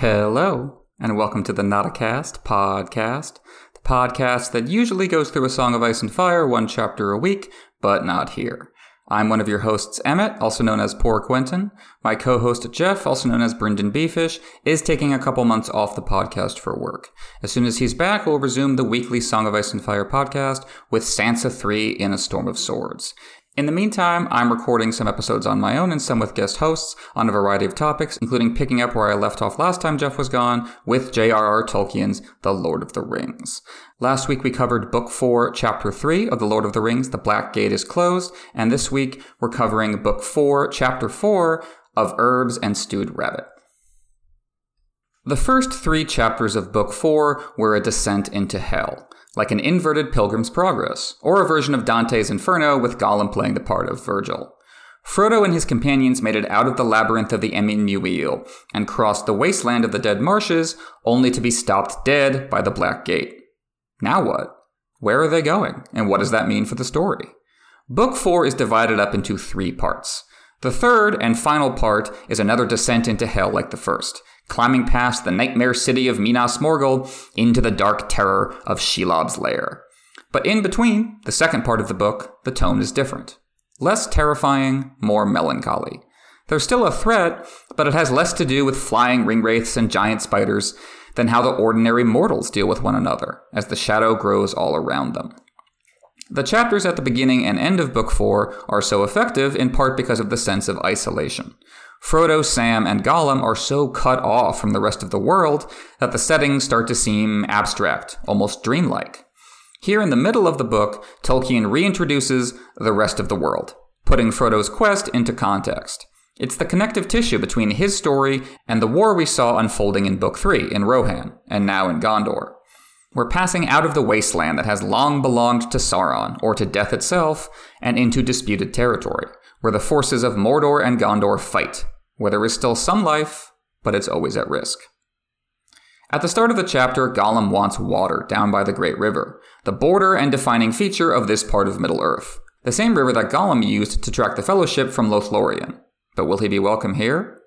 Hello, and welcome to the Not a Cast podcast, the podcast that usually goes through a Song of Ice and Fire one chapter a week, but not here. I'm one of your hosts, Emmett, also known as Poor Quentin. My co-host, Jeff, also known as Brendan Beefish, is taking a couple months off the podcast for work. As soon as he's back, we'll resume the weekly Song of Ice and Fire podcast with Sansa 3 in a Storm of Swords. In the meantime, I'm recording some episodes on my own and some with guest hosts on a variety of topics, including picking up where I left off last time Jeff was gone with J.R.R. Tolkien's The Lord of the Rings. Last week we covered Book 4, Chapter 3 of The Lord of the Rings, The Black Gate is Closed, and this week we're covering Book 4, Chapter 4 of Herbs and Stewed Rabbit. The first three chapters of Book 4 were a descent into hell like an inverted Pilgrim's Progress, or a version of Dante's Inferno with Gollum playing the part of Virgil. Frodo and his companions made it out of the labyrinth of the Emyn Muil and crossed the wasteland of the Dead Marshes, only to be stopped dead by the Black Gate. Now what? Where are they going, and what does that mean for the story? Book 4 is divided up into three parts. The third and final part is another descent into hell like the first, climbing past the nightmare city of Minas Morgul into the dark terror of Shelob's lair. But in between, the second part of the book, the tone is different. Less terrifying, more melancholy. There's still a threat, but it has less to do with flying ringwraiths and giant spiders than how the ordinary mortals deal with one another, as the shadow grows all around them. The chapters at the beginning and end of Book 4 are so effective in part because of the sense of isolation. Frodo, Sam, and Gollum are so cut off from the rest of the world that the settings start to seem abstract, almost dreamlike. Here in the middle of the book, Tolkien reintroduces the rest of the world, putting Frodo's quest into context. It's the connective tissue between his story and the war we saw unfolding in Book 3 in Rohan, and now in Gondor. We're passing out of the wasteland that has long belonged to Sauron, or to death itself, and into disputed territory where the forces of Mordor and Gondor fight, where there is still some life, but it's always at risk. At the start of the chapter, Gollum wants water down by the Great River, the border and defining feature of this part of Middle Earth. The same river that Gollum used to track the Fellowship from Lothlorien. But will he be welcome here?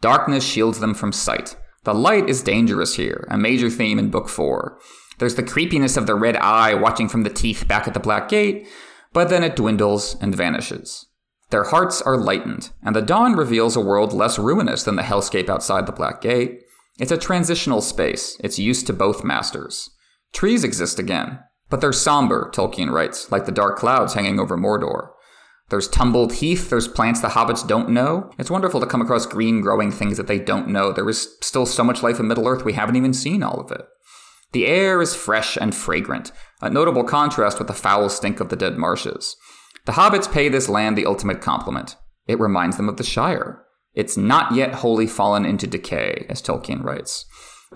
Darkness shields them from sight. The light is dangerous here, a major theme in Book 4. There's the creepiness of the red eye watching from the teeth back at the Black Gate, but then it dwindles and vanishes. Their hearts are lightened, and the dawn reveals a world less ruinous than the hellscape outside the Black Gate. It's a transitional space, it's used to both masters. Trees exist again, but they're somber, Tolkien writes, like the dark clouds hanging over Mordor. There's tumbled heath, there's plants the hobbits don't know. It's wonderful to come across green growing things that they don't know. There is still so much life in Middle Earth, we haven't even seen all of it. The air is fresh and fragrant, a notable contrast with the foul stink of the dead marshes. The hobbits pay this land the ultimate compliment. It reminds them of the Shire. It's not yet wholly fallen into decay, as Tolkien writes.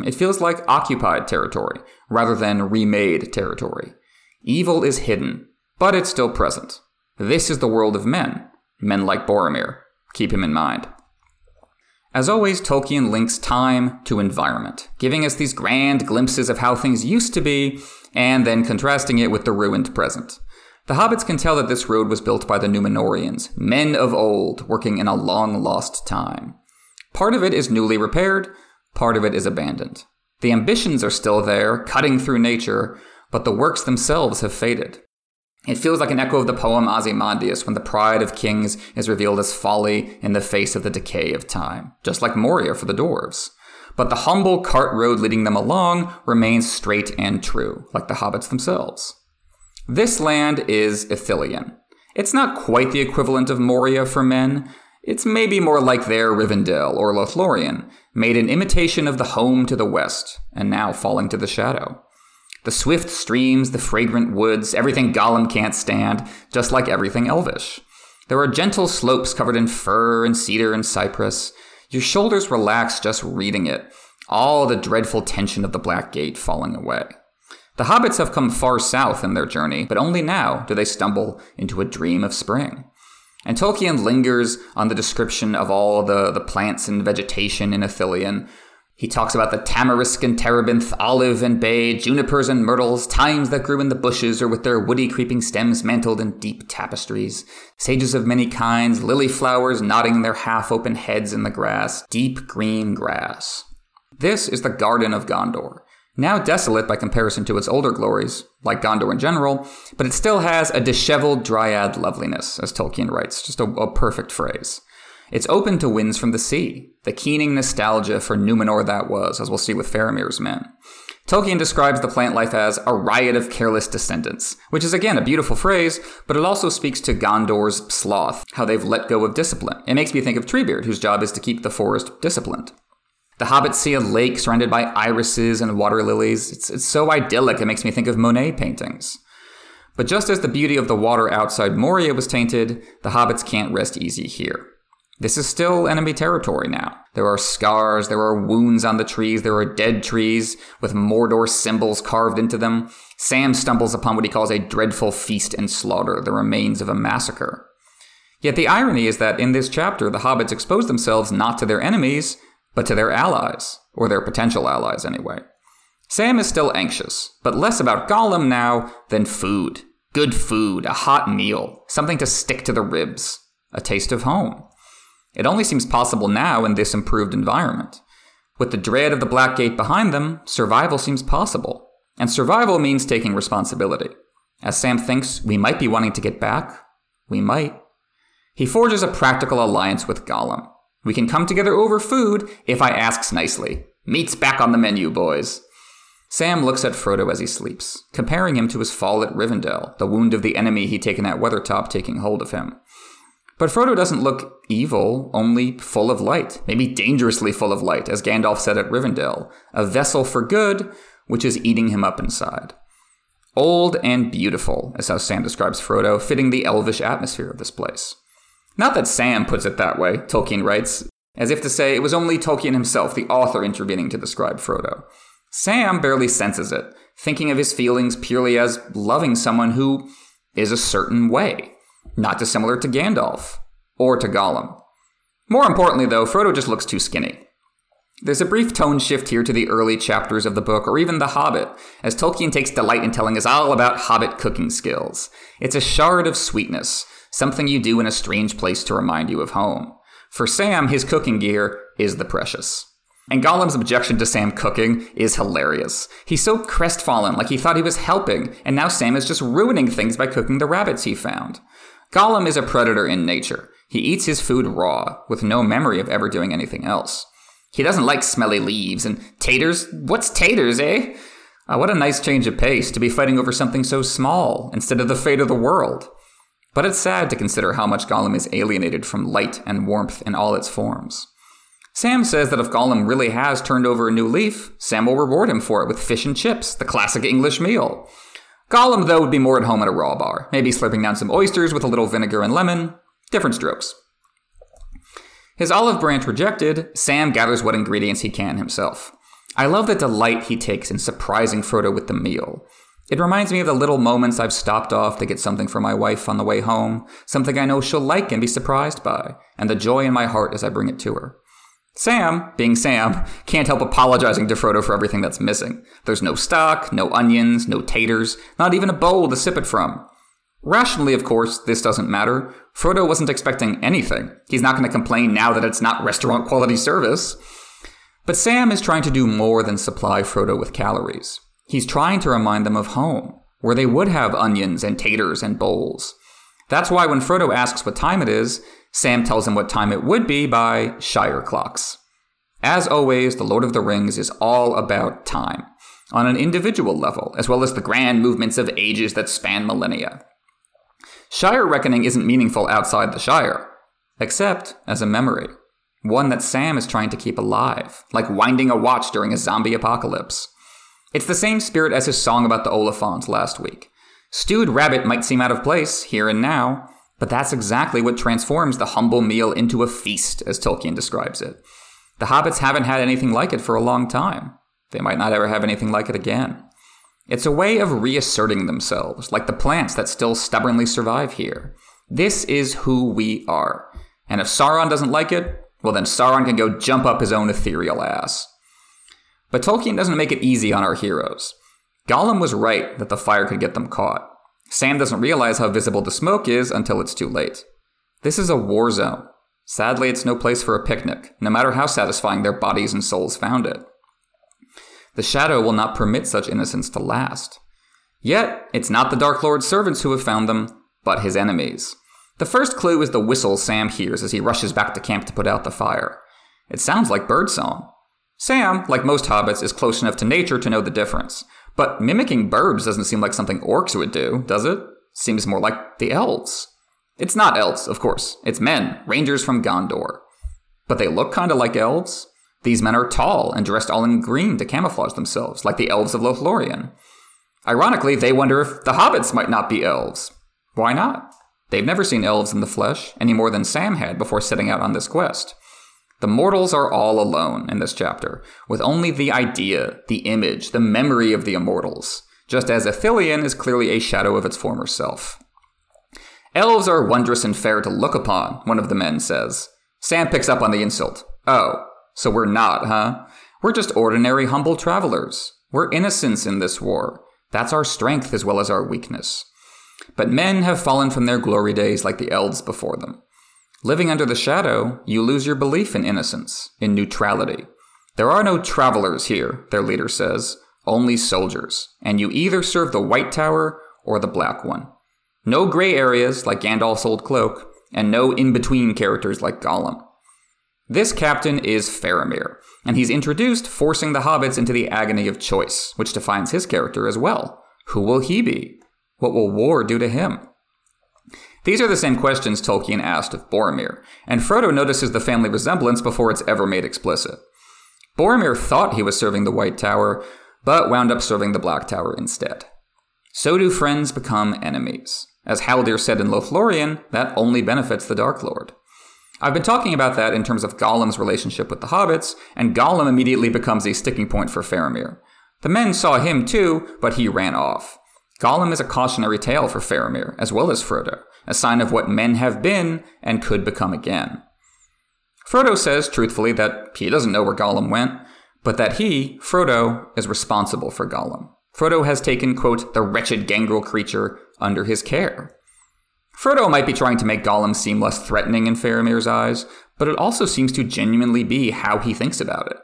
It feels like occupied territory rather than remade territory. Evil is hidden, but it's still present. This is the world of men, men like Boromir. Keep him in mind. As always, Tolkien links time to environment, giving us these grand glimpses of how things used to be, and then contrasting it with the ruined present. The hobbits can tell that this road was built by the Numenoreans, men of old, working in a long lost time. Part of it is newly repaired, part of it is abandoned. The ambitions are still there, cutting through nature, but the works themselves have faded. It feels like an echo of the poem Ozymandias when the pride of kings is revealed as folly in the face of the decay of time, just like Moria for the dwarves. But the humble cart road leading them along remains straight and true, like the hobbits themselves. This land is Ithilien. It's not quite the equivalent of Moria for men. It's maybe more like their Rivendell or Lothlorien, made an imitation of the home to the west, and now falling to the shadow. The swift streams, the fragrant woods, everything Gollum can't stand, just like everything Elvish. There are gentle slopes covered in fir and cedar and cypress. Your shoulders relax just reading it, all the dreadful tension of the Black Gate falling away. The hobbits have come far south in their journey, but only now do they stumble into a dream of spring. And Tolkien lingers on the description of all the, the plants and vegetation in Ithilien. He talks about the tamarisk and terebinth, olive and bay, junipers and myrtles, thymes that grew in the bushes or with their woody creeping stems mantled in deep tapestries, sages of many kinds, lily flowers nodding their half open heads in the grass, deep green grass. This is the Garden of Gondor. Now desolate by comparison to its older glories, like Gondor in general, but it still has a disheveled dryad loveliness, as Tolkien writes, just a, a perfect phrase. It's open to winds from the sea, the keening nostalgia for Numenor that was, as we'll see with Faramir's men. Tolkien describes the plant life as a riot of careless descendants, which is again a beautiful phrase, but it also speaks to Gondor's sloth, how they've let go of discipline. It makes me think of Treebeard, whose job is to keep the forest disciplined. The hobbits see a lake surrounded by irises and water lilies. It's, it's so idyllic, it makes me think of Monet paintings. But just as the beauty of the water outside Moria was tainted, the hobbits can't rest easy here. This is still enemy territory now. There are scars, there are wounds on the trees, there are dead trees with Mordor symbols carved into them. Sam stumbles upon what he calls a dreadful feast and slaughter, the remains of a massacre. Yet the irony is that in this chapter, the hobbits expose themselves not to their enemies, but to their allies, or their potential allies anyway. Sam is still anxious, but less about Gollum now than food. Good food, a hot meal, something to stick to the ribs, a taste of home. It only seems possible now in this improved environment. With the dread of the Black Gate behind them, survival seems possible. And survival means taking responsibility. As Sam thinks we might be wanting to get back, we might. He forges a practical alliance with Gollum. We can come together over food if I asks nicely. Meat's back on the menu, boys. Sam looks at Frodo as he sleeps, comparing him to his fall at Rivendell, the wound of the enemy he'd taken at Weathertop taking hold of him. But Frodo doesn't look evil, only full of light, maybe dangerously full of light, as Gandalf said at Rivendell, a vessel for good, which is eating him up inside. Old and beautiful is how Sam describes Frodo, fitting the elvish atmosphere of this place. Not that Sam puts it that way, Tolkien writes, as if to say it was only Tolkien himself, the author, intervening to describe Frodo. Sam barely senses it, thinking of his feelings purely as loving someone who is a certain way not dissimilar to Gandalf or to Gollum. More importantly, though, Frodo just looks too skinny. There's a brief tone shift here to the early chapters of the book, or even The Hobbit, as Tolkien takes delight in telling us all about Hobbit cooking skills. It's a shard of sweetness, something you do in a strange place to remind you of home. For Sam, his cooking gear is the precious. And Gollum's objection to Sam cooking is hilarious. He's so crestfallen, like he thought he was helping, and now Sam is just ruining things by cooking the rabbits he found. Gollum is a predator in nature. He eats his food raw, with no memory of ever doing anything else. He doesn't like smelly leaves and taters. What's taters, eh? Uh, what a nice change of pace to be fighting over something so small instead of the fate of the world. But it's sad to consider how much Gollum is alienated from light and warmth in all its forms. Sam says that if Gollum really has turned over a new leaf, Sam will reward him for it with fish and chips, the classic English meal. Gollum, though, would be more at home at a raw bar, maybe slurping down some oysters with a little vinegar and lemon. Different strokes. His olive branch rejected, Sam gathers what ingredients he can himself. I love the delight he takes in surprising Frodo with the meal. It reminds me of the little moments I've stopped off to get something for my wife on the way home, something I know she'll like and be surprised by, and the joy in my heart as I bring it to her. Sam, being Sam, can't help apologizing to Frodo for everything that's missing. There's no stock, no onions, no taters, not even a bowl to sip it from. Rationally, of course, this doesn't matter. Frodo wasn't expecting anything. He's not going to complain now that it's not restaurant quality service. But Sam is trying to do more than supply Frodo with calories. He's trying to remind them of home, where they would have onions and taters and bowls. That's why when Frodo asks what time it is, Sam tells him what time it would be by Shire clocks. As always, The Lord of the Rings is all about time, on an individual level, as well as the grand movements of ages that span millennia. Shire reckoning isn't meaningful outside the Shire, except as a memory, one that Sam is trying to keep alive, like winding a watch during a zombie apocalypse. It's the same spirit as his song about the Oliphaunt last week. Stewed rabbit might seem out of place here and now, but that's exactly what transforms the humble meal into a feast, as Tolkien describes it. The hobbits haven't had anything like it for a long time. They might not ever have anything like it again. It's a way of reasserting themselves, like the plants that still stubbornly survive here. This is who we are. And if Sauron doesn't like it, well, then Sauron can go jump up his own ethereal ass. But Tolkien doesn't make it easy on our heroes. Gollum was right that the fire could get them caught. Sam doesn't realize how visible the smoke is until it's too late. This is a war zone. Sadly, it's no place for a picnic, no matter how satisfying their bodies and souls found it. The shadow will not permit such innocence to last. Yet, it's not the Dark Lord's servants who have found them, but his enemies. The first clue is the whistle Sam hears as he rushes back to camp to put out the fire. It sounds like birdsong. Sam, like most hobbits, is close enough to nature to know the difference. But mimicking birds doesn't seem like something orcs would do, does it? Seems more like the elves. It's not elves, of course. It's men, rangers from Gondor. But they look kinda like elves. These men are tall and dressed all in green to camouflage themselves, like the elves of Lothlorien. Ironically, they wonder if the hobbits might not be elves. Why not? They've never seen elves in the flesh, any more than Sam had before setting out on this quest. The mortals are all alone in this chapter, with only the idea, the image, the memory of the immortals, just as Ithilien is clearly a shadow of its former self. Elves are wondrous and fair to look upon, one of the men says. Sam picks up on the insult. Oh, so we're not, huh? We're just ordinary, humble travelers. We're innocents in this war. That's our strength as well as our weakness. But men have fallen from their glory days like the elves before them. Living under the shadow, you lose your belief in innocence, in neutrality. There are no travelers here, their leader says, only soldiers, and you either serve the White Tower or the Black One. No gray areas like Gandalf's old cloak, and no in between characters like Gollum. This captain is Faramir, and he's introduced forcing the hobbits into the agony of choice, which defines his character as well. Who will he be? What will war do to him? These are the same questions Tolkien asked of Boromir, and Frodo notices the family resemblance before it's ever made explicit. Boromir thought he was serving the White Tower, but wound up serving the Black Tower instead. So do friends become enemies. As Haldir said in Lothlorien, that only benefits the Dark Lord. I've been talking about that in terms of Gollum's relationship with the hobbits, and Gollum immediately becomes a sticking point for Faramir. The men saw him too, but he ran off. Gollum is a cautionary tale for Faramir, as well as Frodo, a sign of what men have been and could become again. Frodo says, truthfully, that he doesn't know where Gollum went, but that he, Frodo, is responsible for Gollum. Frodo has taken, quote, the wretched gangrel creature under his care. Frodo might be trying to make Gollum seem less threatening in Faramir's eyes, but it also seems to genuinely be how he thinks about it.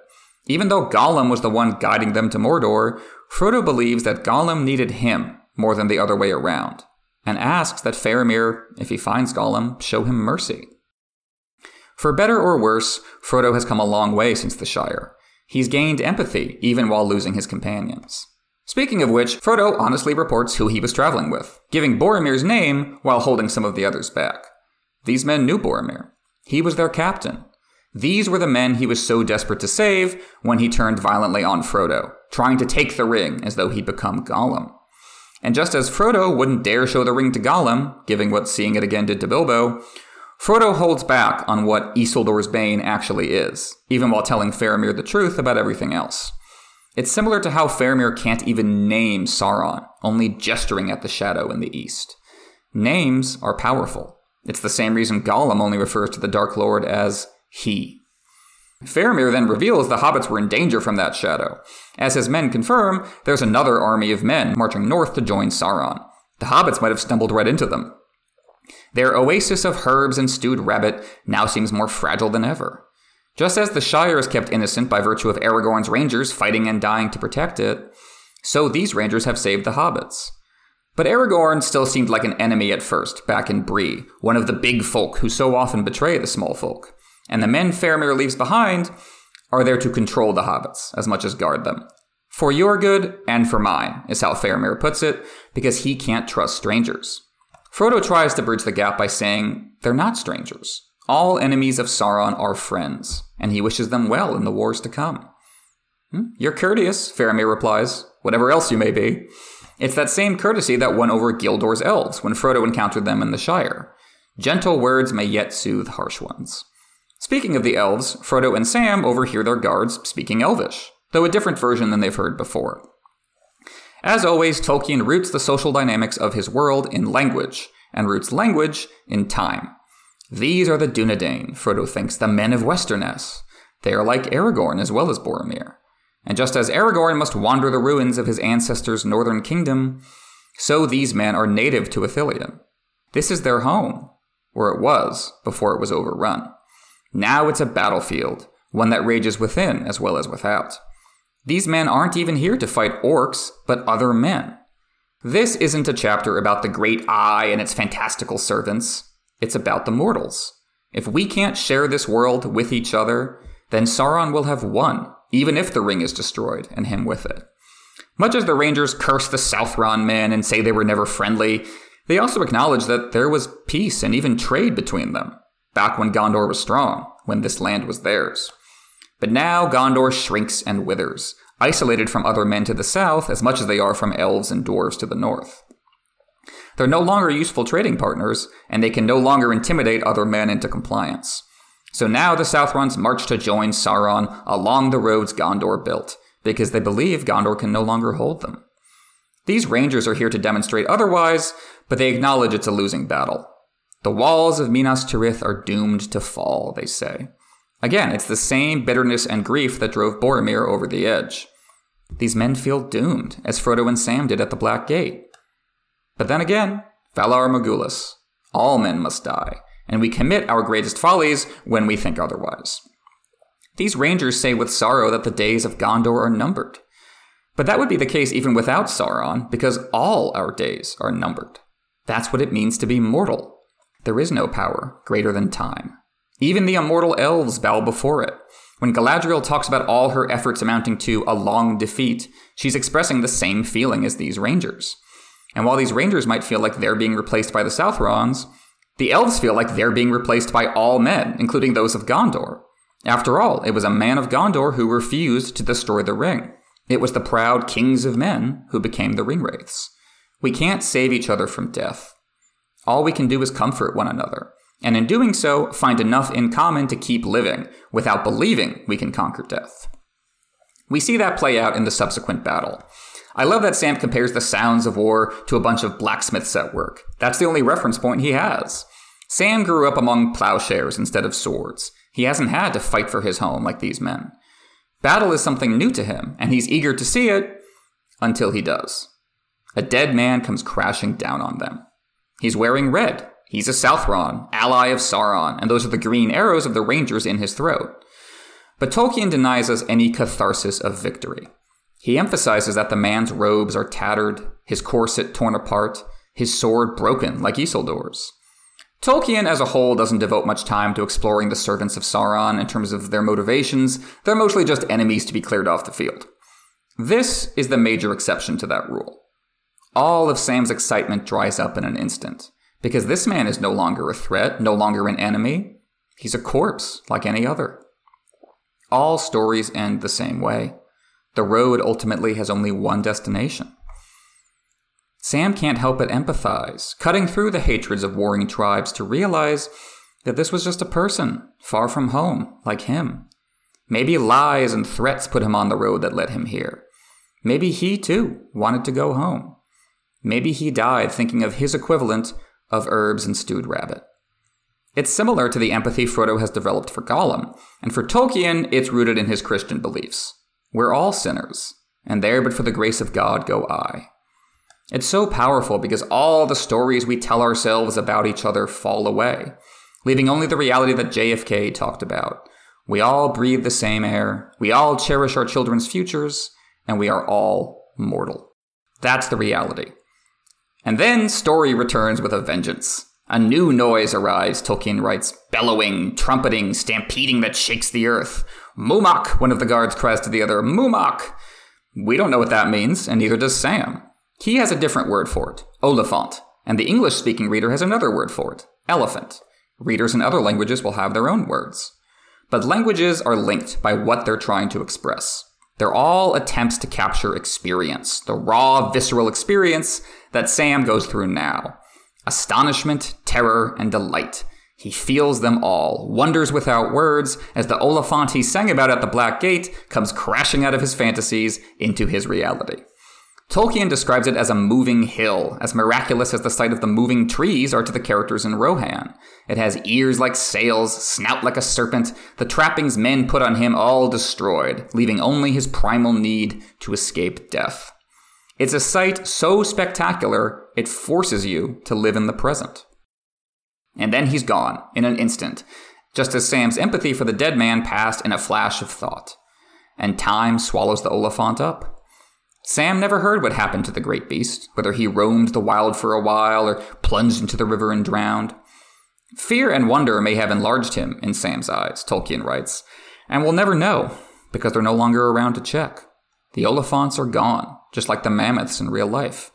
Even though Gollum was the one guiding them to Mordor, Frodo believes that Gollum needed him more than the other way around, and asks that Faramir, if he finds Gollum, show him mercy. For better or worse, Frodo has come a long way since the Shire. He's gained empathy, even while losing his companions. Speaking of which, Frodo honestly reports who he was traveling with, giving Boromir's name while holding some of the others back. These men knew Boromir. He was their captain. These were the men he was so desperate to save when he turned violently on Frodo, trying to take the ring as though he'd become Gollum. And just as Frodo wouldn't dare show the ring to Gollum, giving what seeing it again did to Bilbo, Frodo holds back on what Isildur's Bane actually is, even while telling Faramir the truth about everything else. It's similar to how Faramir can't even name Sauron, only gesturing at the shadow in the east. Names are powerful. It's the same reason Gollum only refers to the Dark Lord as he. Faramir then reveals the hobbits were in danger from that shadow. As his men confirm, there's another army of men marching north to join Sauron. The hobbits might have stumbled right into them. Their oasis of herbs and stewed rabbit now seems more fragile than ever. Just as the Shire is kept innocent by virtue of Aragorn's rangers fighting and dying to protect it, so these rangers have saved the hobbits. But Aragorn still seemed like an enemy at first, back in Bree, one of the big folk who so often betray the small folk and the men Faramir leaves behind are there to control the hobbits as much as guard them. For your good and for mine, is how Faramir puts it, because he can't trust strangers. Frodo tries to bridge the gap by saying they're not strangers. All enemies of Sauron are friends, and he wishes them well in the wars to come. Hmm? You're courteous, Faramir replies, whatever else you may be. It's that same courtesy that won over Gildor's elves when Frodo encountered them in the Shire. Gentle words may yet soothe harsh ones. Speaking of the elves, Frodo and Sam overhear their guards speaking Elvish, though a different version than they've heard before. As always, Tolkien roots the social dynamics of his world in language, and roots language in time. These are the Dunedain, Frodo thinks, the men of Westernesse. They are like Aragorn as well as Boromir. And just as Aragorn must wander the ruins of his ancestors' northern kingdom, so these men are native to Ithilien. This is their home, or it was before it was overrun. Now it's a battlefield, one that rages within as well as without. These men aren't even here to fight orcs, but other men. This isn't a chapter about the great eye and its fantastical servants. It's about the mortals. If we can't share this world with each other, then Sauron will have won, even if the ring is destroyed and him with it. Much as the Rangers curse the Southron men and say they were never friendly, they also acknowledge that there was peace and even trade between them, back when Gondor was strong, when this land was theirs. But now Gondor shrinks and withers, isolated from other men to the south as much as they are from elves and dwarves to the north. They're no longer useful trading partners, and they can no longer intimidate other men into compliance. So now the Southrons march to join Sauron along the roads Gondor built, because they believe Gondor can no longer hold them. These rangers are here to demonstrate otherwise, but they acknowledge it's a losing battle. The walls of Minas Tirith are doomed to fall, they say. Again, it's the same bitterness and grief that drove Boromir over the edge. These men feel doomed, as Frodo and Sam did at the Black Gate. But then again, Valar Morghulis. All men must die, and we commit our greatest follies when we think otherwise. These rangers say with sorrow that the days of Gondor are numbered. But that would be the case even without Sauron, because all our days are numbered. That's what it means to be mortal. There is no power greater than time. Even the immortal elves bow before it. When Galadriel talks about all her efforts amounting to a long defeat, she's expressing the same feeling as these rangers. And while these rangers might feel like they're being replaced by the Southrons, the elves feel like they're being replaced by all men, including those of Gondor. After all, it was a man of Gondor who refused to destroy the ring. It was the proud kings of men who became the ringwraiths. We can't save each other from death. All we can do is comfort one another and in doing so, find enough in common to keep living without believing we can conquer death. We see that play out in the subsequent battle. I love that Sam compares the sounds of war to a bunch of blacksmiths at work. That's the only reference point he has. Sam grew up among plowshares instead of swords. He hasn't had to fight for his home like these men. Battle is something new to him, and he's eager to see it until he does. A dead man comes crashing down on them. He's wearing red, He's a Southron, ally of Sauron, and those are the green arrows of the Rangers in his throat. But Tolkien denies us any catharsis of victory. He emphasizes that the man's robes are tattered, his corset torn apart, his sword broken like Isildur's. Tolkien as a whole doesn't devote much time to exploring the servants of Sauron in terms of their motivations. They're mostly just enemies to be cleared off the field. This is the major exception to that rule. All of Sam's excitement dries up in an instant. Because this man is no longer a threat, no longer an enemy. He's a corpse, like any other. All stories end the same way. The road ultimately has only one destination. Sam can't help but empathize, cutting through the hatreds of warring tribes to realize that this was just a person, far from home, like him. Maybe lies and threats put him on the road that led him here. Maybe he, too, wanted to go home. Maybe he died thinking of his equivalent of herbs and stewed rabbit. It's similar to the empathy Frodo has developed for Gollum, and for Tolkien, it's rooted in his Christian beliefs. We're all sinners, and there but for the grace of God go I. It's so powerful because all the stories we tell ourselves about each other fall away, leaving only the reality that JFK talked about. We all breathe the same air, we all cherish our children's futures, and we are all mortal. That's the reality. And then Story returns with a vengeance. A new noise arrives, Tolkien writes, bellowing, trumpeting, stampeding that shakes the earth. Mumak, one of the guards cries to the other, Mumak! We don't know what that means, and neither does Sam. He has a different word for it, Oliphaunt, and the English speaking reader has another word for it, elephant. Readers in other languages will have their own words. But languages are linked by what they're trying to express. They're all attempts to capture experience, the raw, visceral experience that Sam goes through now. Astonishment, terror, and delight. He feels them all, wonders without words, as the Oliphaunt he sang about at the Black Gate comes crashing out of his fantasies into his reality. Tolkien describes it as a moving hill, as miraculous as the sight of the moving trees are to the characters in Rohan. It has ears like sails, snout like a serpent, the trappings men put on him all destroyed, leaving only his primal need to escape death. It's a sight so spectacular, it forces you to live in the present. And then he's gone, in an instant, just as Sam's empathy for the dead man passed in a flash of thought. and time swallows the Oliphaunt up. Sam never heard what happened to the great beast, whether he roamed the wild for a while or plunged into the river and drowned. Fear and wonder may have enlarged him in Sam's eyes, Tolkien writes, and we'll never know because they're no longer around to check. The Oliphaunts are gone, just like the mammoths in real life.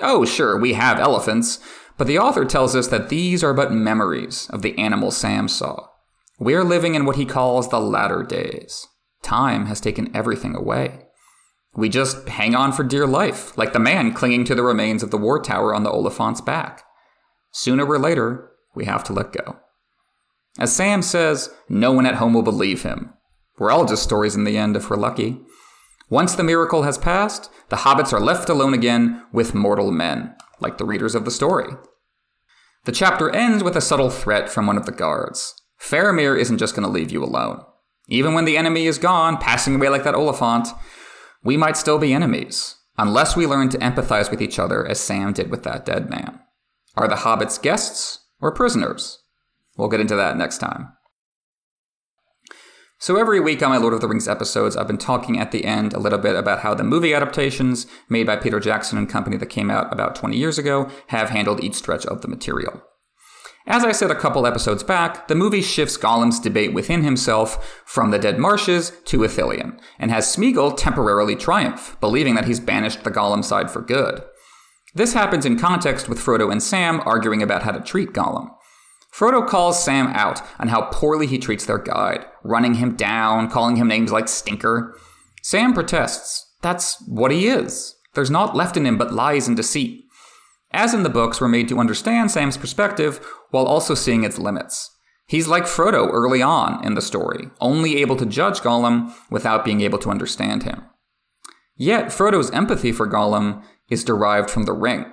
Oh, sure, we have elephants, but the author tells us that these are but memories of the animal Sam saw. We're living in what he calls the latter days. Time has taken everything away. We just hang on for dear life, like the man clinging to the remains of the war tower on the Oliphaunt's back. Sooner or later, we have to let go. As Sam says, no one at home will believe him. We're all just stories in the end if we're lucky. Once the miracle has passed, the hobbits are left alone again with mortal men, like the readers of the story. The chapter ends with a subtle threat from one of the guards. Faramir isn't just going to leave you alone. Even when the enemy is gone, passing away like that Oliphaunt, we might still be enemies, unless we learn to empathize with each other as Sam did with that dead man. Are the hobbits guests or prisoners? We'll get into that next time. So every week on my Lord of the Rings episodes, I've been talking at the end a little bit about how the movie adaptations made by Peter Jackson and company that came out about 20 years ago have handled each stretch of the material. As I said a couple episodes back, the movie shifts Gollum's debate within himself from the Dead Marshes to Ithilien, and has Smeagol temporarily triumph, believing that he's banished the Gollum side for good. This happens in context with Frodo and Sam arguing about how to treat Gollum. Frodo calls Sam out on how poorly he treats their guide, running him down, calling him names like Stinker. Sam protests. That's what he is. There's naught left in him but lies and deceit. As in the books, we're made to understand Sam's perspective while also seeing its limits. He's like Frodo early on in the story, only able to judge Gollum without being able to understand him. Yet, Frodo's empathy for Gollum is derived from the ring.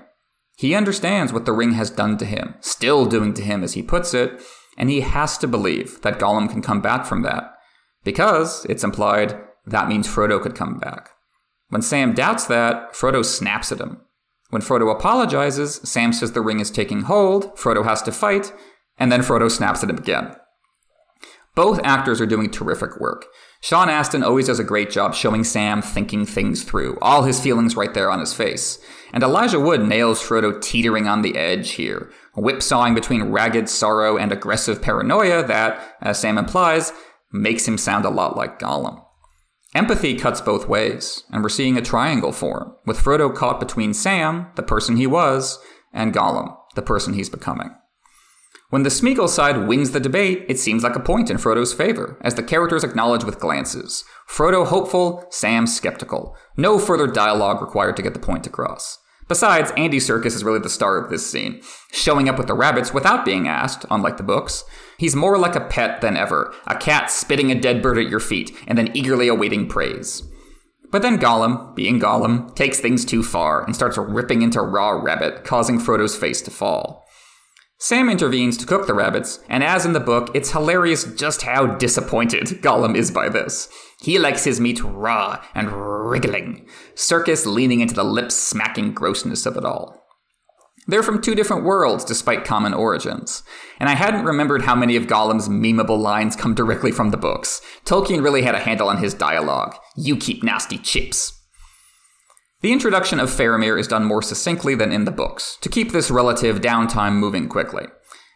He understands what the ring has done to him, still doing to him as he puts it, and he has to believe that Gollum can come back from that. Because, it's implied, that means Frodo could come back. When Sam doubts that, Frodo snaps at him. When Frodo apologizes, Sam says the ring is taking hold, Frodo has to fight, and then Frodo snaps at him again. Both actors are doing terrific work. Sean Astin always does a great job showing Sam thinking things through, all his feelings right there on his face. And Elijah Wood nails Frodo teetering on the edge here, whipsawing between ragged sorrow and aggressive paranoia that, as Sam implies, makes him sound a lot like Gollum. Empathy cuts both ways, and we're seeing a triangle form, with Frodo caught between Sam, the person he was, and Gollum, the person he's becoming. When the Smeagol side wins the debate, it seems like a point in Frodo's favor, as the characters acknowledge with glances. Frodo hopeful, Sam skeptical. No further dialogue required to get the point across. Besides, Andy Serkis is really the star of this scene, showing up with the rabbits without being asked, unlike the books. He's more like a pet than ever, a cat spitting a dead bird at your feet and then eagerly awaiting praise. But then Gollum, being Gollum, takes things too far and starts ripping into raw rabbit, causing Frodo's face to fall. Sam intervenes to cook the rabbits, and as in the book, it's hilarious just how disappointed Gollum is by this. He likes his meat raw and wriggling, Serkis leaning into the lip smacking grossness of it all. They're from two different worlds despite common origins. And I hadn't remembered how many of Gollum's memeable lines come directly from the books. Tolkien really had a handle on his dialogue. You keep nasty chips. The introduction of Faramir is done more succinctly than in the books, to keep this relative downtime moving quickly.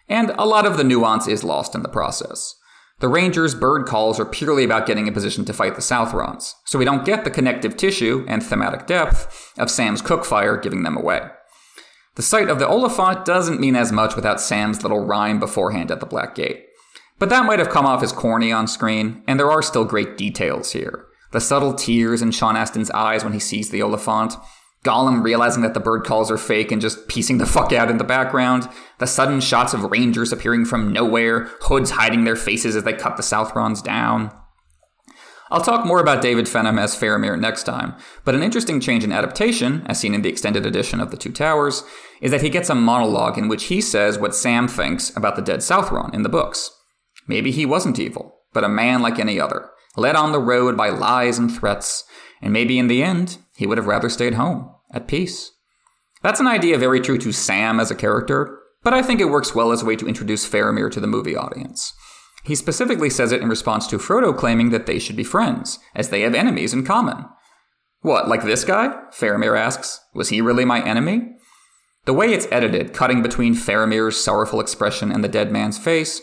And a lot of the nuance is lost in the process. The Rangers' bird calls are purely about getting in position to fight the Southrons, so we don't get the connective tissue and thematic depth of Sam's cookfire giving them away. The sight of the Oliphaunt doesn't mean as much without Sam's little rhyme beforehand at the Black Gate. But that might have come off as corny on screen, and there are still great details here. The subtle tears in Sean Astin's eyes when he sees the Oliphaunt, Gollum realizing that the bird calls are fake and just piecing the fuck out in the background, the sudden shots of rangers appearing from nowhere, hoods hiding their faces as they cut the Southrons down. I'll talk more about David Wenham as Faramir next time, but an interesting change in adaptation, as seen in the extended edition of The Two Towers, is that he gets a monologue in which he says what Sam thinks about the dead Southron in the books. Maybe he wasn't evil, but a man like any other, led on the road by lies and threats, and maybe in the end, he would have rather stayed home, at peace. That's an idea very true to Sam as a character, but I think it works well as a way to introduce Faramir to the movie audience. He specifically says it in response to Frodo claiming that they should be friends, as they have enemies in common. What, like this guy? Faramir asks. Was he really my enemy? The way it's edited, cutting between Faramir's sorrowful expression and the dead man's face,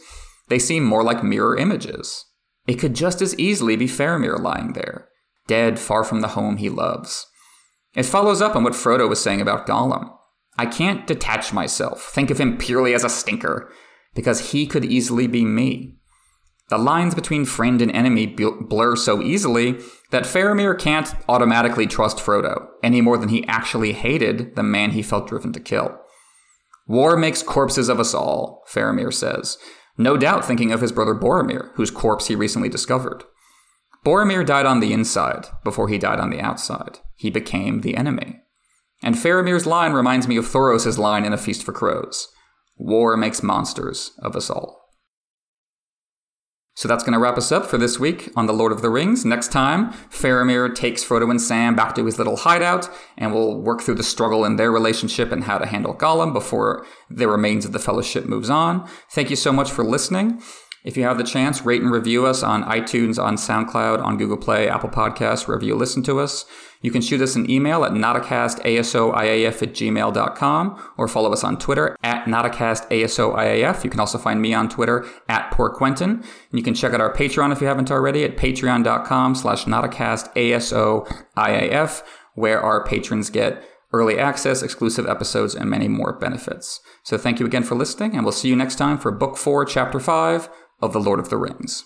they seem more like mirror images. It could just as easily be Faramir lying there, dead far from the home he loves. It follows up on what Frodo was saying about Gollum. I can't detach myself, think of him purely as a stinker, because he could easily be me. The lines between friend and enemy blur so easily that Faramir can't automatically trust Frodo, any more than he actually hated the man he felt driven to kill. War makes corpses of us all, Faramir says, no doubt thinking of his brother Boromir, whose corpse he recently discovered. Boromir died on the inside before he died on the outside. He became the enemy. And Faramir's line reminds me of Thoros' line in A Feast for Crows War makes monsters of us all. So that's going to wrap us up for this week on The Lord of the Rings. Next time, Faramir takes Frodo and Sam back to his little hideout, and we'll work through the struggle in their relationship and how to handle Gollum before the remains of the Fellowship moves on. Thank you so much for listening. If you have the chance, rate and review us on iTunes, on SoundCloud, on Google Play, Apple Podcasts, wherever you listen to us. You can shoot us an email at notacastASOIAF at gmail.com or follow us on Twitter at notacastASOIAF. You can also find me on Twitter at PoorQuentin. And you can check out our Patreon if you haven't already at patreon.com slash notacastASOIAF, where our patrons get early access, exclusive episodes, and many more benefits. So thank you again for listening, and we'll see you next time for Book 4, Chapter 5 of The Lord of the Rings.